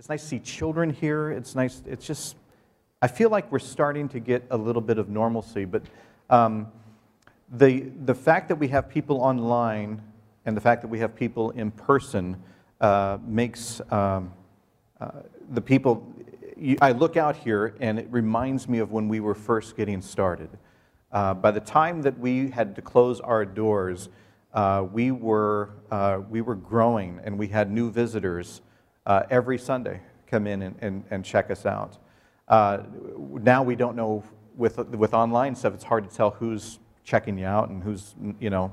It's nice to see children here. It's nice, it's just, I feel like we're starting to get a little bit of normalcy. But um, the, the fact that we have people online and the fact that we have people in person uh, makes um, uh, the people, you, I look out here and it reminds me of when we were first getting started. Uh, by the time that we had to close our doors, uh, we, were, uh, we were growing and we had new visitors uh, every Sunday come in and, and, and check us out. now we don't know, with, with online stuff, it's hard to tell who's checking you out and who's, you know,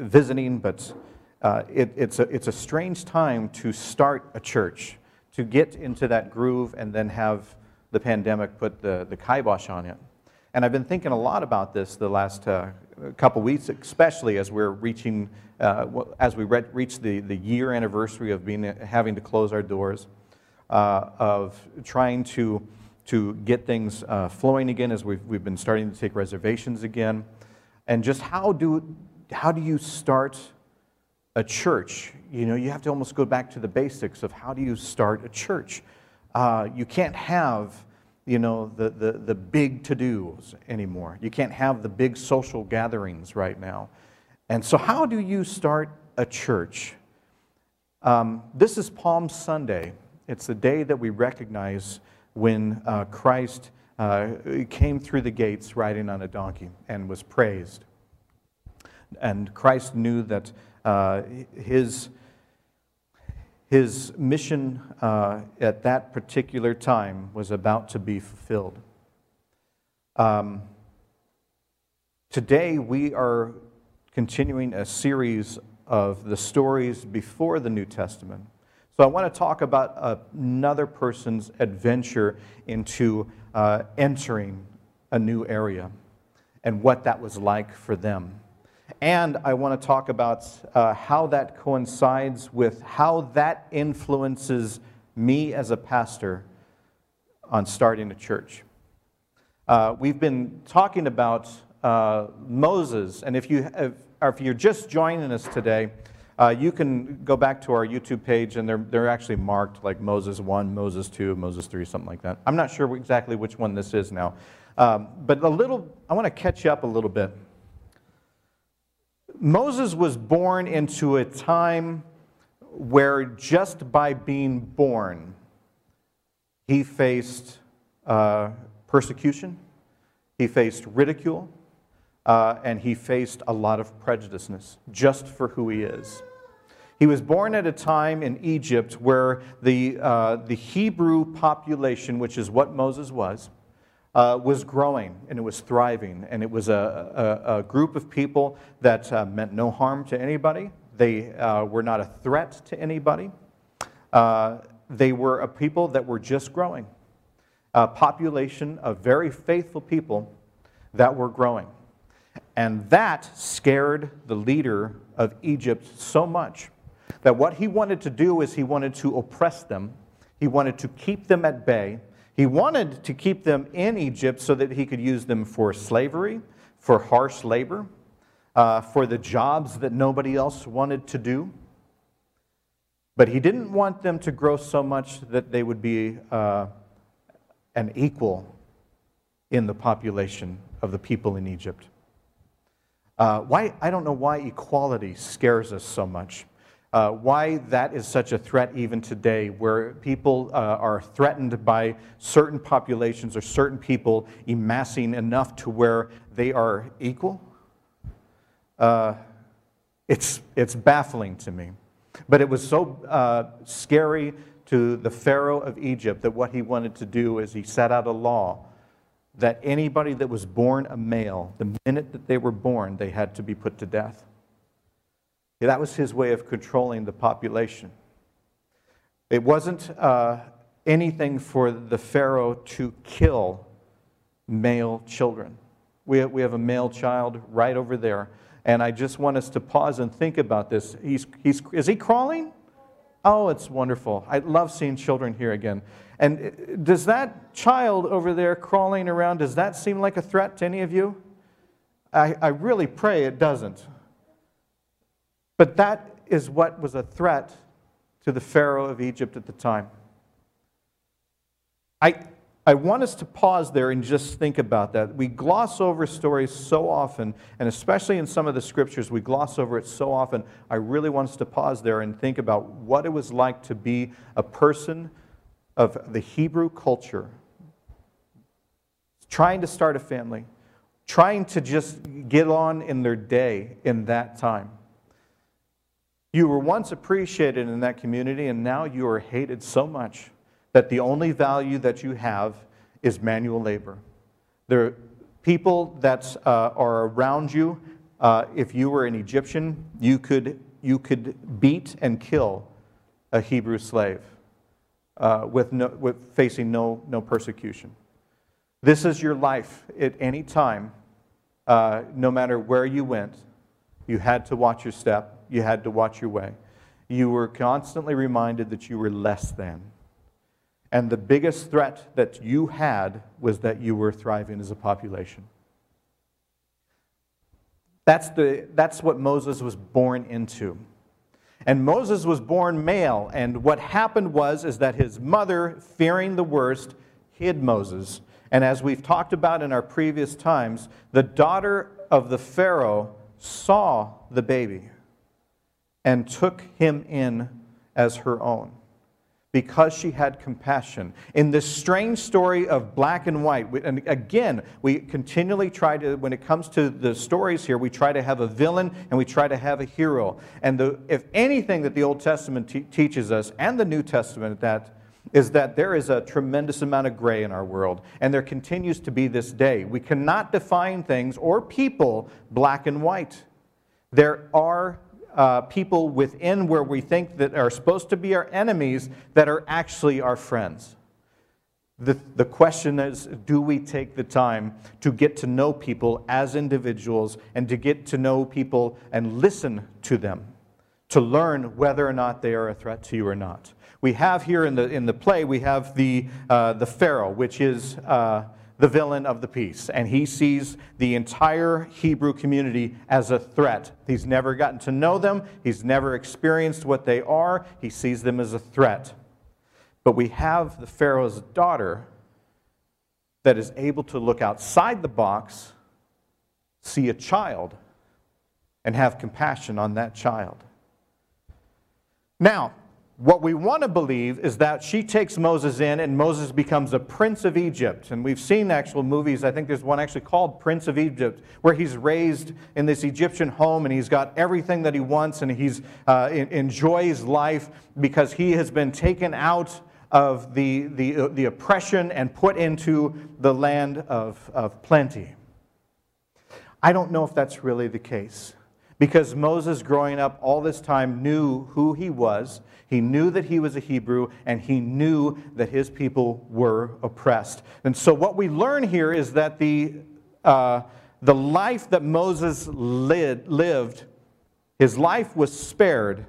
visiting, but uh, it, it's, a, it's a strange time to start a church, to get into that groove and then have the pandemic put the, the kibosh on it. And I've been thinking a lot about this the last uh, couple weeks, especially as we're reaching, uh, as we re- reach the, the year anniversary of being, having to close our doors, uh, of trying to, to get things uh, flowing again as we've, we've been starting to take reservations again. And just how do, how do you start a church? You know, you have to almost go back to the basics of how do you start a church. Uh, you can't have, you know, the, the, the big to-dos anymore. You can't have the big social gatherings right now. And so how do you start a church? Um, this is Palm Sunday. It's the day that we recognize when uh, Christ uh, came through the gates riding on a donkey and was praised. And Christ knew that uh, his, his mission uh, at that particular time was about to be fulfilled. Um, today, we are continuing a series of the stories before the New Testament. So, I want to talk about another person's adventure into uh, entering a new area and what that was like for them. And I want to talk about uh, how that coincides with how that influences me as a pastor on starting a church. Uh, we've been talking about uh, Moses, and if, you, if, if, you're just joining us today, uh, you can go back to our YouTube page, and they're, they're actually marked like Moses 1, Moses 2, Moses 3, something like that. I'm not sure exactly which one this is now. Um, but a little, I want to catch up a little bit. Moses was born into a time where just by being born, he faced uh, persecution, he faced ridicule, uh, and he faced a lot of prejudiceness just for who he is. He was born at a time in Egypt where the, uh, the Hebrew population, which is what Moses was, uh, was growing and it was thriving. And it was a, a, a group of people that uh, meant no harm to anybody. They uh, were not a threat to anybody. Uh, they were a people that were just growing. A population of very faithful people that were growing. And that scared the leader of Egypt so much that what he wanted to do is he wanted to oppress them, he wanted to keep them at bay, he wanted to keep them in Egypt so that he could use them for slavery, for harsh labor, uh, for the jobs that nobody else wanted to do. But he didn't want them to grow so much that they would be uh, an equal in the population of the people in Egypt. Uh, why, I don't know why equality scares us so much uh, why that is such a threat even today, where people uh, are threatened by certain populations or certain people amassing enough to where they are equal. Uh, it's, it's baffling to me. But it was so uh, scary to the Pharaoh of Egypt that what he wanted to do is he set out a law that anybody that was born a male, the minute that they were born, they had to be put to death. That was his way of controlling the population. It wasn't uh, anything for the Pharaoh to kill male children. We, we have a male child right over there. And I just want us to pause and think about this. He's, he's, is he crawling? Oh, it's wonderful. I love seeing children here again. And uh, does that child over there crawling around, does that seem like a threat to any of you? I, I really pray it doesn't. But that is what was a threat to the Pharaoh of Egypt at the time. I, I want us to pause there and just think about that. We gloss over stories so often, and especially in some of the scriptures, we gloss over it so often. I really want us to pause there and think about what it was like to be a person of the Hebrew culture, trying to start a family, trying to just get on in their day in that time. You were once appreciated in that community, and now you are hated so much that the only value that you have is manual labor. There are people that uh, are around you. Uh, if you were an Egyptian, you could, you could beat and kill a Hebrew slave uh, with, no, with facing no, no persecution. This is your life at any time, uh, no matter where you went. You had to watch your step, you had to watch your way. You were constantly reminded that you were less than. And the biggest threat that you had was that you were thriving as a population. That's, the, that's what Moses was born into. And Moses was born male, and what happened was is that his mother, fearing the worst, hid Moses. And as we've talked about in our previous times, the daughter of the Pharaoh saw the baby and took him in as her own because she had compassion. In this strange story of black and white, and again, we continually try to, when it comes to the stories here, we try to have a villain and we try to have a hero. And the, if anything that the Old Testament te- teaches us, and the New Testament, that is that there is a tremendous amount of gray in our world, and there continues to be this day. We cannot define things or people black and white. There are uh, people within where we think that are supposed to be our enemies that are actually our friends. The, the question is do we take the time to get to know people as individuals and to get to know people and listen to them, to learn whether or not they are a threat to you or not? We have here in the, in the play, we have the, uh, the Pharaoh, which is. Uh, the villain of the piece, and he sees the entire Hebrew community as a threat. He's never gotten to know them, he's never experienced what they are, he sees them as a threat. But we have the Pharaoh's daughter that is able to look outside the box, see a child, and have compassion on that child. Now, what we want to believe is that she takes Moses in and Moses becomes a prince of Egypt. And we've seen actual movies, I think there's one actually called Prince of Egypt, where he's raised in this Egyptian home and he's got everything that he wants and he uh, enjoys life because he has been taken out of the, the, the oppression and put into the land of, of plenty. I don't know if that's really the case because Moses, growing up all this time, knew who he was he knew that he was a Hebrew, and he knew that his people were oppressed. And so, what we learn here is that the, uh, the life that Moses lid, lived, his life was spared,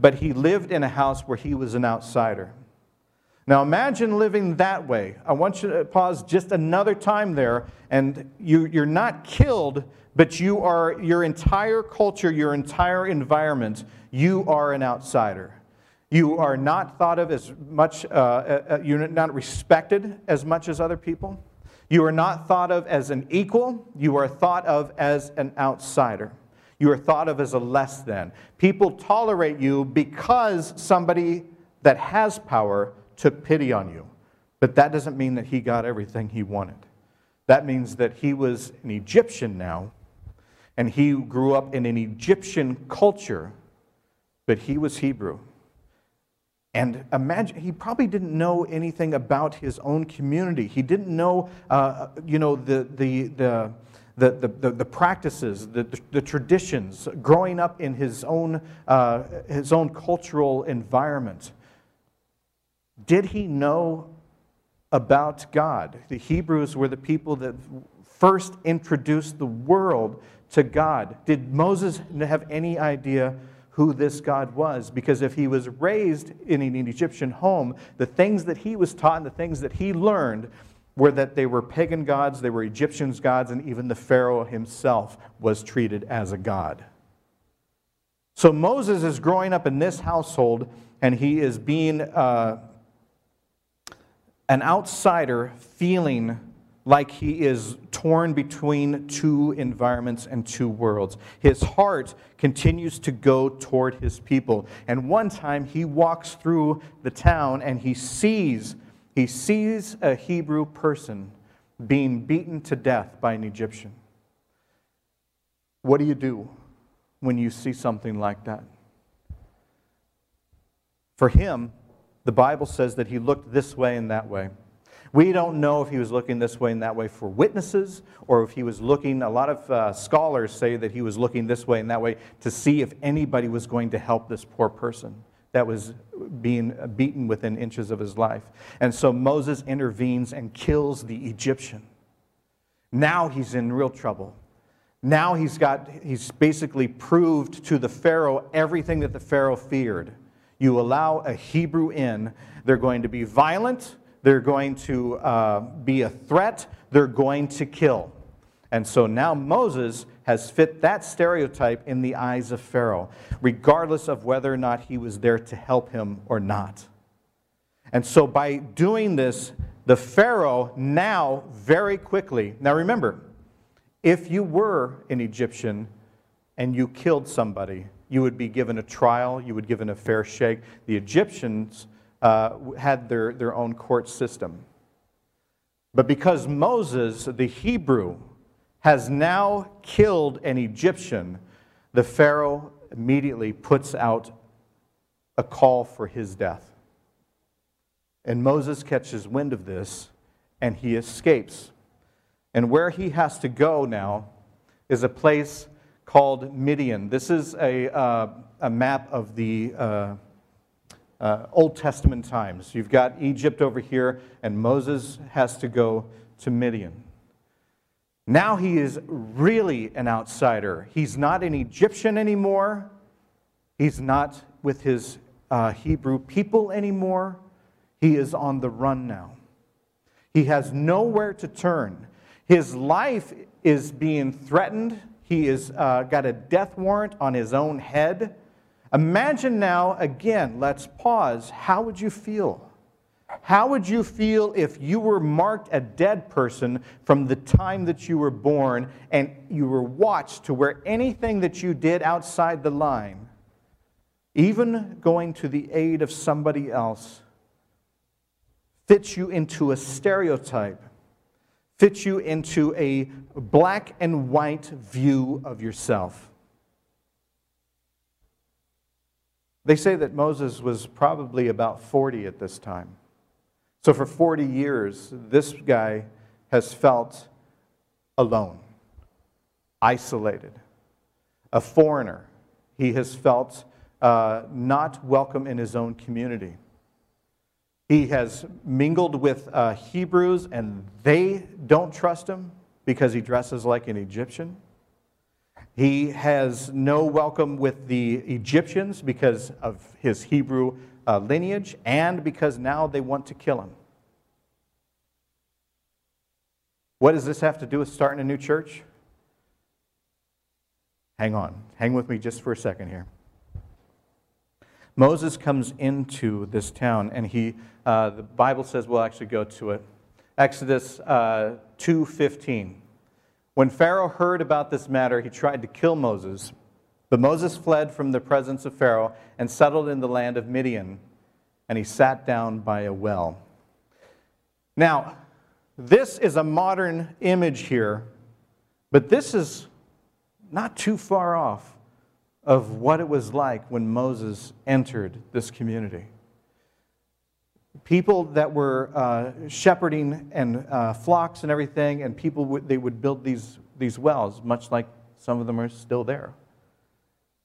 but he lived in a house where he was an outsider. Now imagine living that way. I want you to pause just another time there, and you, you're not killed, but you are your entire culture, your entire environment, you are an outsider. You are not thought of as much, uh, uh, you're not respected as much as other people. You are not thought of as an equal. You are thought of as an outsider. You are thought of as a less than. People tolerate you because somebody that has power took pity on you. But that doesn't mean that he got everything he wanted. That means that he was an Egyptian now, and he grew up in an Egyptian culture, but he was Hebrew. And imagine, he probably didn't know anything about his own community. He didn't know, uh, you know, the, the, the, the, the, the practices, the, the, traditions, growing up in his own, uh, his own cultural environment. Did he know about God? The Hebrews were the people that first introduced the world to God. Did Moses have any idea who this God was. Because if he was raised in an Egyptian home, the things that he was taught and the things that he learned were that they were pagan gods, they were Egyptians' gods, and even the Pharaoh himself was treated as a god. So Moses is growing up in this household, and he is being uh, an outsider feeling like he is torn between two environments and two worlds. His heart continues to go toward his people. And one time he walks through the town and he sees he sees a Hebrew person being beaten to death by an Egyptian. What do you do when you see something like that? For him, the Bible says that he looked this way and that way. We don't know if he was looking this way and that way for witnesses or if he was looking, a lot of uh, scholars say that he was looking this way and that way to see if anybody was going to help this poor person that was being beaten within inches of his life. And so Moses intervenes and kills the Egyptian. Now he's in real trouble. Now he's got, he's basically proved to the Pharaoh everything that the Pharaoh feared. You allow a Hebrew in, they're going to be violent, they're going to uh, be a threat. They're going to kill. And so now Moses has fit that stereotype in the eyes of Pharaoh, regardless of whether or not he was there to help him or not. And so by doing this, the Pharaoh now very quickly, now remember, if you were an Egyptian and you killed somebody, you would be given a trial, you would given a fair shake. The Egyptians uh, had their, their own court system. But because Moses, the Hebrew, has now killed an Egyptian, the Pharaoh immediately puts out a call for his death. And Moses catches wind of this and he escapes. And where he has to go now is a place called Midian. This is a, uh, a map of the, uh, uh, Old Testament times. You've got Egypt over here, and Moses has to go to Midian. Now he is really an outsider. He's not an Egyptian anymore. He's not with his uh, Hebrew people anymore. He is on the run now. He has nowhere to turn. His life is being threatened. He has uh, got a death warrant on his own head. Imagine now, again, let's pause. How would you feel? How would you feel if you were marked a dead person from the time that you were born and you were watched to where anything that you did outside the line, even going to the aid of somebody else, fits you into a stereotype, fits you into a black and white view of yourself? They say that Moses was probably about 40 at this time. So for 40 years, this guy has felt alone, isolated, a foreigner. He has felt uh, not welcome in his own community. He has mingled with uh, Hebrews, and they don't trust him because he dresses like an Egyptian. He has no welcome with the Egyptians because of his Hebrew uh, lineage and because now they want to kill him. What does this have to do with starting a new church? Hang on. Hang with me just for a second here. Moses comes into this town, and he, uh, the Bible says we'll actually go to it. Exodus uh, 2.15. When Pharaoh heard about this matter, he tried to kill Moses. But Moses fled from the presence of Pharaoh and settled in the land of Midian, and he sat down by a well. Now, this is a modern image here, but this is not too far off of what it was like when Moses entered this community people that were uh, shepherding and uh, flocks and everything, and people they would build these, these wells, much like some of them are still there.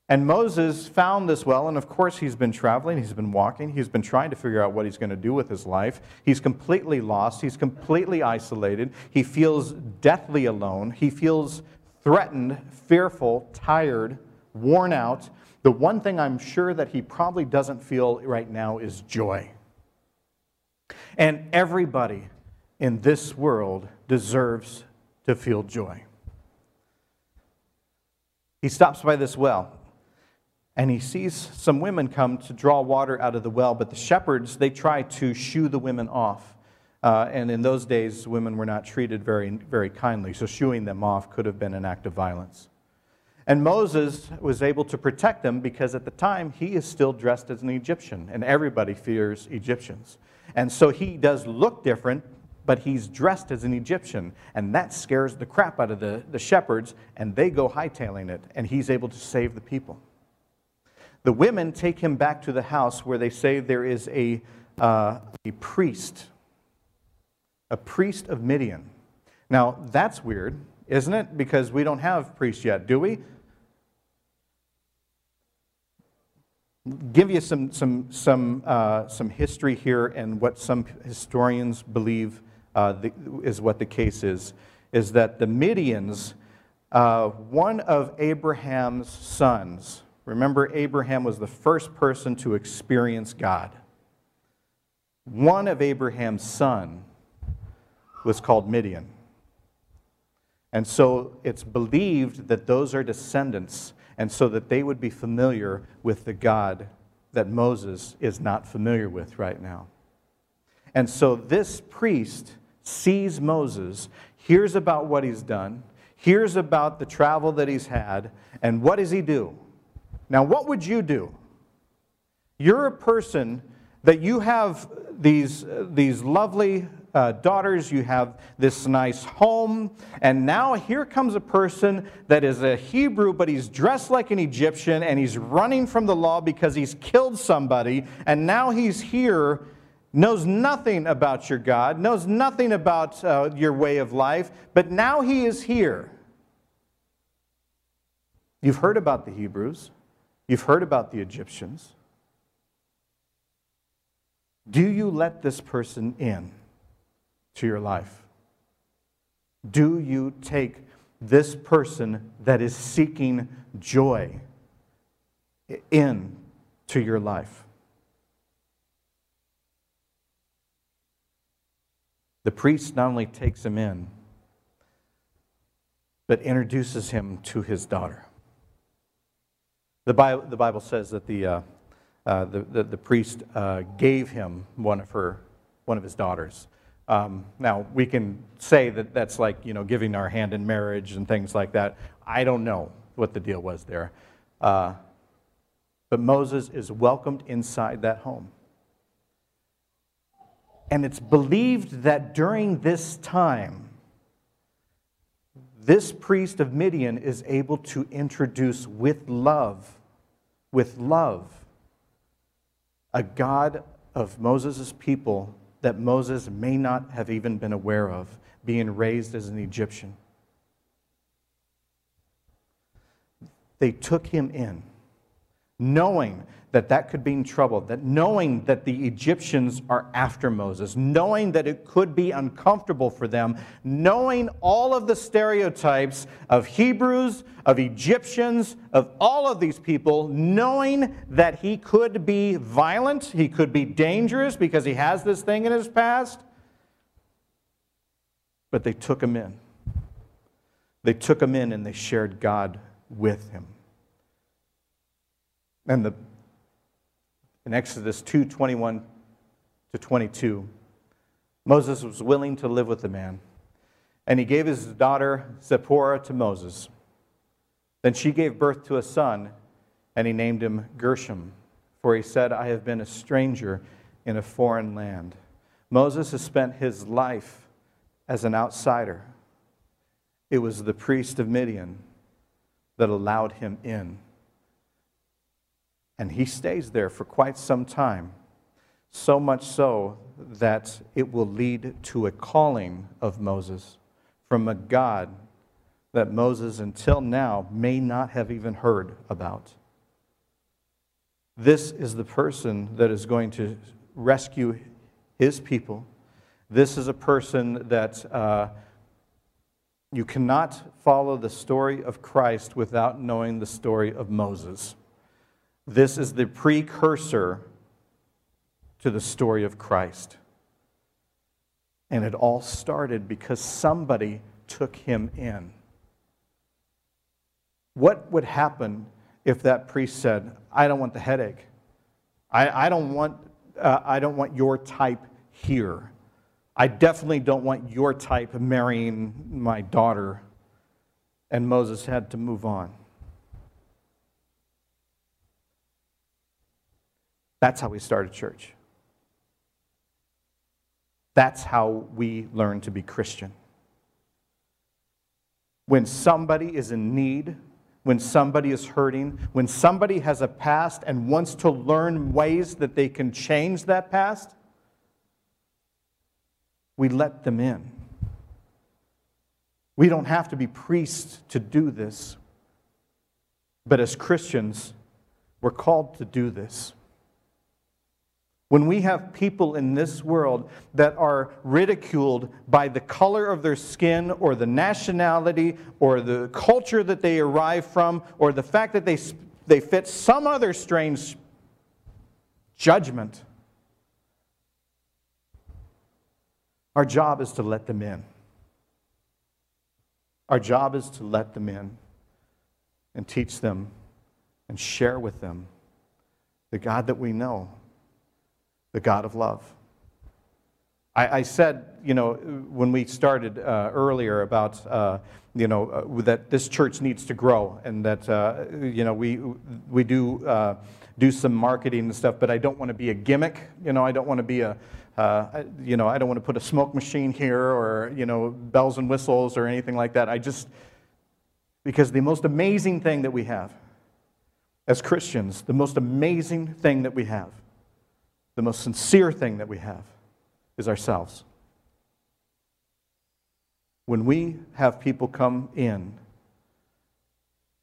And Moses found this well, and of course, he's been traveling, he's been walking, he's been trying to figure out what he's going to do with his life. He's completely lost, he's completely isolated, he feels deathly alone, he feels threatened, fearful, tired, worn out. The one thing I'm sure that he probably doesn't feel right now is joy. And everybody in this world deserves to feel joy. He stops by this well. and he sees some women come to draw water out of the well, but the shepherds, they try to shoo the women off. Uh, and in those days, women were not treated very, very kindly, so shooing them off could have been an act of violence. And Moses was able to protect them because at the time he is still dressed as an Egyptian, and everybody fears Egyptians. And so he does look different, but he's dressed as an Egyptian, and that scares the crap out of the, the shepherds, and they go hightailing it, and he's able to save the people. The women take him back to the house where they say there is a, uh, a priest a priest of Midian. Now, that's weird, isn't it? Because we don't have priests yet, do we? Give you some, some, some, uh, some history here and what some historians believe uh, the, is what the case is, is that the Midians, uh, one of Abraham's sons, remember Abraham was the first person to experience God. One of Abraham's sons was called Midian. And so it's believed that those are descendants, and so that they would be familiar with the God that Moses is not familiar with right now. And so this priest sees Moses, hears about what he's done, hears about the travel that he's had, and what does he do? Now, what would you do? You're a person that you have these, these lovely uh, daughters, you have this nice home, and now here comes a person that is a Hebrew, but he's dressed like an Egyptian, and he's running from the law because he's killed somebody, and now he's here, knows nothing about your God, knows nothing about uh, your way of life, but now he is here. You've heard about the Hebrews, you've heard about the Egyptians. Do you let this person in? To your life? Do you take this person that is seeking joy in to your life? The priest not only takes him in, but introduces him to his daughter. The Bible, the Bible says that the, uh, uh, the, the, the, priest uh, gave him one of, her, one of his daughters. Um, now, we can say that that's like, you know, giving our hand in marriage and things like that. I don't know what the deal was there. Uh, but Moses is welcomed inside that home. And it's believed that during this time, this priest of Midian is able to introduce with love, with love, a God of Moses' people that Moses may not have even been aware of, being raised as an Egyptian. They took him in, knowing that that could be in trouble, that knowing that the Egyptians are after Moses, knowing that it could be uncomfortable for them, knowing all of the stereotypes of Hebrews, of Egyptians, of all of these people, knowing that he could be violent, he could be dangerous because he has this thing in his past. But they took him in. They took him in and they shared God with him. And the in Exodus 2 21 to 22, Moses was willing to live with the man, and he gave his daughter Zipporah to Moses. Then she gave birth to a son, and he named him Gershom, for he said, I have been a stranger in a foreign land. Moses has spent his life as an outsider. It was the priest of Midian that allowed him in. And he stays there for quite some time, so much so that it will lead to a calling of Moses from a God that Moses until now may not have even heard about. This is the person that is going to rescue his people. This is a person that uh, you cannot follow the story of Christ without knowing the story of Moses. This is the precursor to the story of Christ. And it all started because somebody took him in. What would happen if that priest said, I don't want the headache. I, I, don't, want, uh, I don't want your type here. I definitely don't want your type marrying my daughter. And Moses had to move on. That's how we started church. That's how we learn to be Christian. When somebody is in need, when somebody is hurting, when somebody has a past and wants to learn ways that they can change that past, we let them in. We don't have to be priests to do this, but as Christians, we're called to do this. When we have people in this world that are ridiculed by the color of their skin or the nationality or the culture that they arrive from or the fact that they, they fit some other strange judgment, our job is to let them in. Our job is to let them in and teach them and share with them the God that we know the God of love. I, I said, you know, when we started uh, earlier about, uh, you know, uh, that this church needs to grow and that, uh, you know, we, we do uh, do some marketing and stuff, but I don't want to be a gimmick. You know, I don't want to be a, uh, you know, I don't want to put a smoke machine here or, you know, bells and whistles or anything like that. I just, because the most amazing thing that we have as Christians, the most amazing thing that we have the most sincere thing that we have is ourselves. When we have people come in,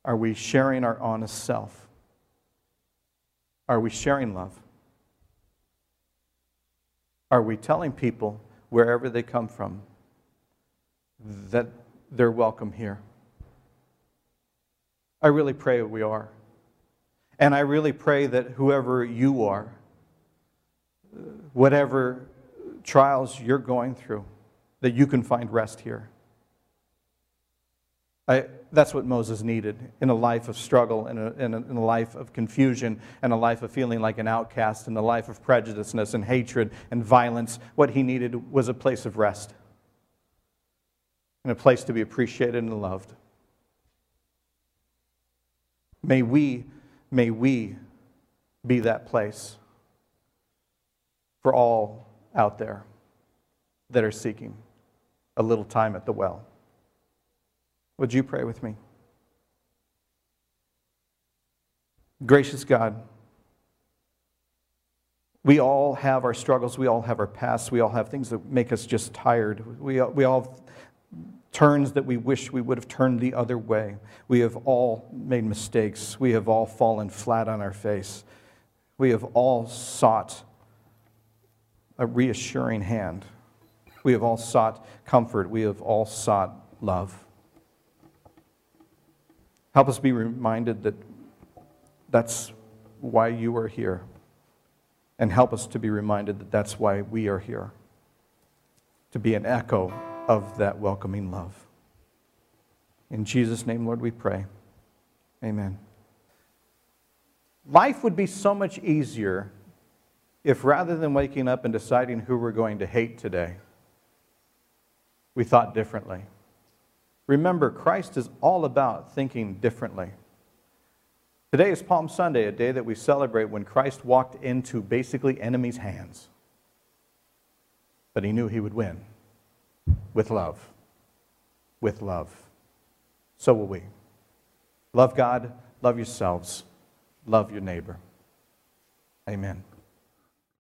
are we sharing our honest self? Are we sharing love? Are we telling people, wherever they come from, that they're welcome here? I really pray we are. And I really pray that whoever you are, whatever trials you're going through, that you can find rest here. I, that's what Moses needed in a life of struggle, in a, in, a, in a life of confusion, and a life of feeling like an outcast, in a life of prejudiceness and hatred and violence. What he needed was a place of rest and a place to be appreciated and loved. May we, may we be that place for all out there that are seeking a little time at the well. Would you pray with me? Gracious God, we all have our struggles. We all have our pasts. We all have things that make us just tired. We, we all have turns that we wish we would have turned the other way. We have all made mistakes. We have all fallen flat on our face. We have all sought a reassuring hand. We have all sought comfort. We have all sought love. Help us be reminded that that's why you are here. And help us to be reminded that that's why we are here to be an echo of that welcoming love. In Jesus' name, Lord, we pray. Amen. Life would be so much easier if rather than waking up and deciding who we're going to hate today, we thought differently. Remember, Christ is all about thinking differently. Today is Palm Sunday, a day that we celebrate when Christ walked into basically enemies' hands. But he knew he would win with love. With love. So will we. Love God, love yourselves, love your neighbor. Amen.